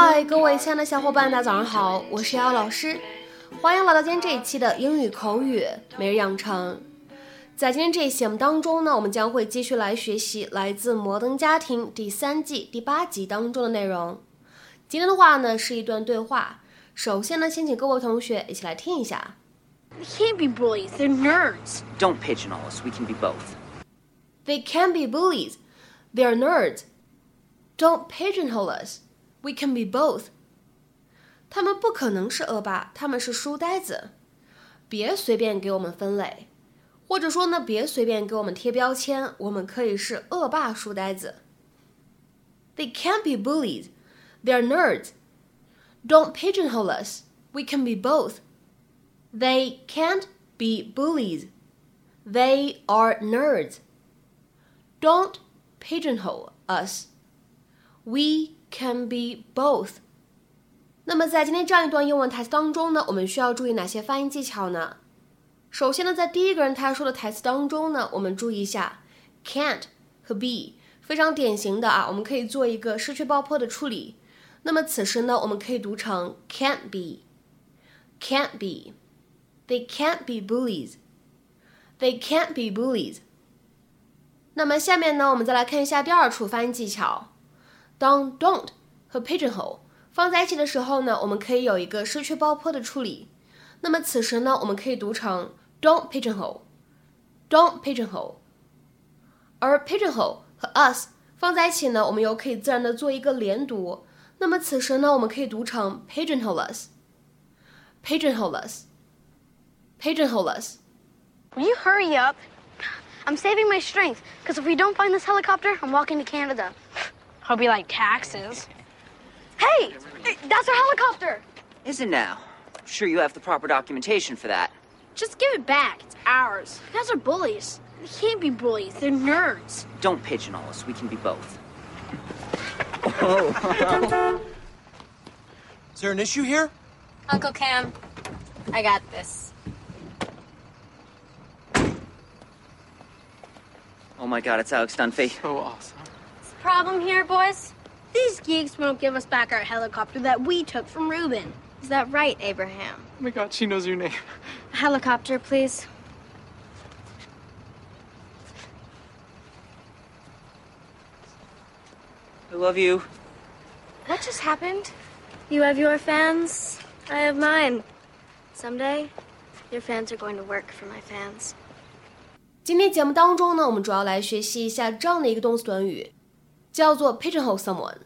嗨，各位亲爱的小伙伴，大家早上好，我是瑶老师，欢迎来到今天这一期的英语口语每日养成。在今天这一期节目当中呢，我们将会继续来学习来自《摩登家庭》第三季第八集当中的内容。今天的话呢，是一段对话。首先呢，先请各位同学一起来听一下。They can't be bullies. They're nerds. Don't pigeonhole us. We can be both. They can't be bullies. They're nerds. Don't pigeonhole us. We can be both. 他们不可能是恶霸，他们是书呆子。别随便给我们分类，或者说呢，别随便给我们贴标签。我们可以是恶霸书呆子。They can't be bullies. They're nerds. Don't pigeonhole us. We can be both. They can't be bullies. They are nerds. Don't pigeonhole us. We can be both. 那么在今天这样一段英文台词当中呢，我们需要注意哪些发音技巧呢？首先呢，在第一个人他说的台词当中呢，我们注意一下 can't 和 be 非常典型的啊，我们可以做一个失去爆破的处理。那么此时呢，我们可以读成 can't be，can't be。They can't be bullies. They can't be bullies. 那么下面呢，我们再来看一下第二处发音技巧。当 don't 和 pigeonhole 放在一起的时候呢，我们可以有一个失去爆破的处理。那么此时呢，我们可以读成 don't pigeonhole，don't pigeonhole。而 pigeonhole 和 us 放在一起呢，我们又可以自然的做一个连读。那么此时呢，我们可以读成 pigeonhole us，pigeonhole us。pigeonhole us. Will you hurry up? I'm saving my strength, because if we don't find this helicopter, I'm walking to Canada. Hope you like taxes. Hey! That's our helicopter! Is it now? I'm sure you have the proper documentation for that. Just give it back. It's ours. You guys are bullies. They can't be bullies. They're nerds. Don't pigeonhole us. We can be both. Oh. Is there an issue here? Uncle Cam, I got this. Oh my god, it's Alex Dunphy. So awesome What's the problem here, boys? These geeks won't give us back our helicopter that we took from Reuben. Is that right, Abraham? Oh my god, she knows your name. A helicopter, please. I love you. What just happened? You have your fans, I have mine. Someday, your fans are going to work for my fans. 今天节目当中呢，我们主要来学习一下这样的一个动词短语， 叫做 pigeonhole someone。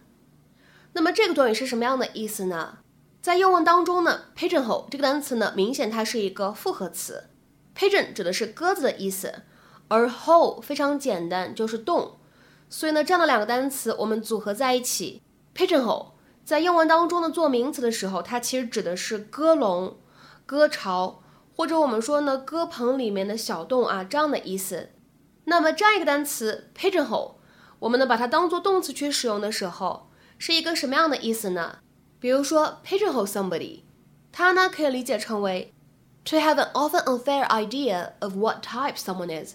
那么这个短语是什么样的意思呢？在英文当中呢，pigeonhole 这个单词呢，明显它是一个复合词。pigeon 指的是鸽子的意思，而 hole 非常简单，就是洞。所以呢，这样的两个单词我们组合在一起，pigeonhole 在英文当中呢做名词的时候，它其实指的是鸽笼、鸽巢，或者我们说呢鸽棚里面的小洞啊这样的意思。那么这样一个单词 pigeonhole，我们呢把它当做动词去使用的时候，是一个什么样的意思呢？比如说 pigeonhole somebody，它呢可以理解成为 to have an often unfair idea of what type someone is，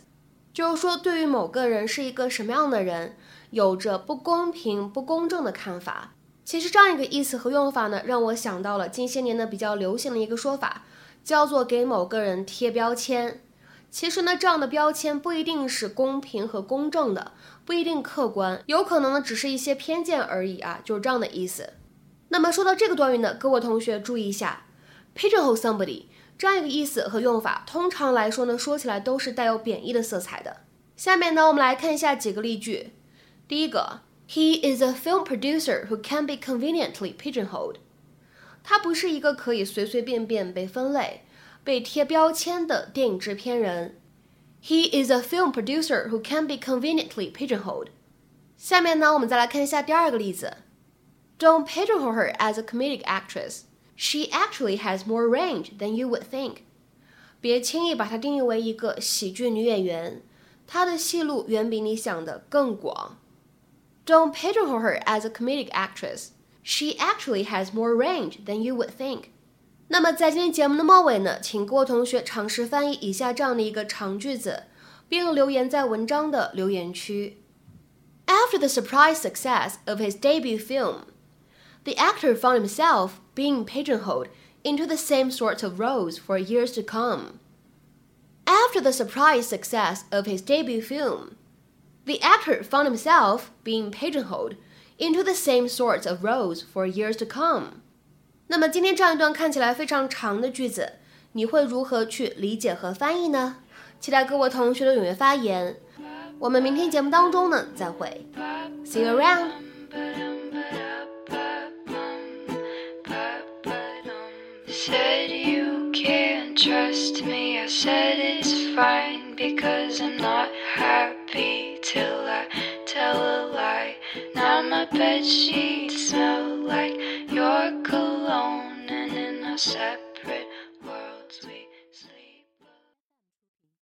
就是说对于某个人是一个什么样的人，有着不公平、不公正的看法。其实这样一个意思和用法呢，让我想到了近些年呢比较流行的一个说法，叫做给某个人贴标签。其实呢，这样的标签不一定是公平和公正的，不一定客观，有可能呢只是一些偏见而已啊，就是这样的意思。那么说到这个短语呢，各位同学注意一下，pigeonhole somebody 这样一个意思和用法，通常来说呢，说起来都是带有贬义的色彩的。下面呢，我们来看一下几个例句。第一个，He is a film producer who can be conveniently pigeonholed。他不是一个可以随随便便被分类、被贴标签的电影制片人。He is a film producer who can be conveniently pigeonholed。下面呢，我们再来看一下第二个例子。Don't pigeonhole her as a comedic actress. She actually has more range than you would think. 别轻易把她定义为一个喜剧女演员，她的戏路远比你想的更广。Don't pigeonhole her as a comedic actress. She actually has more range than you would think. 那么在今天节目的末尾呢，请各位同学尝试翻译以下这样的一个长句子，并留言在文章的留言区。After the surprise success of his debut film, The actor found himself being pigeonholed into the same sorts of roles for years to come. After the surprise success of his debut film, the actor found himself being pigeonholed into the same sorts of roles for years to come. 那么今天这样一段看起来非常长的句子，你会如何去理解和翻译呢？期待各位同学的踊跃发言。我们明天节目当中呢再会，See you around。concept.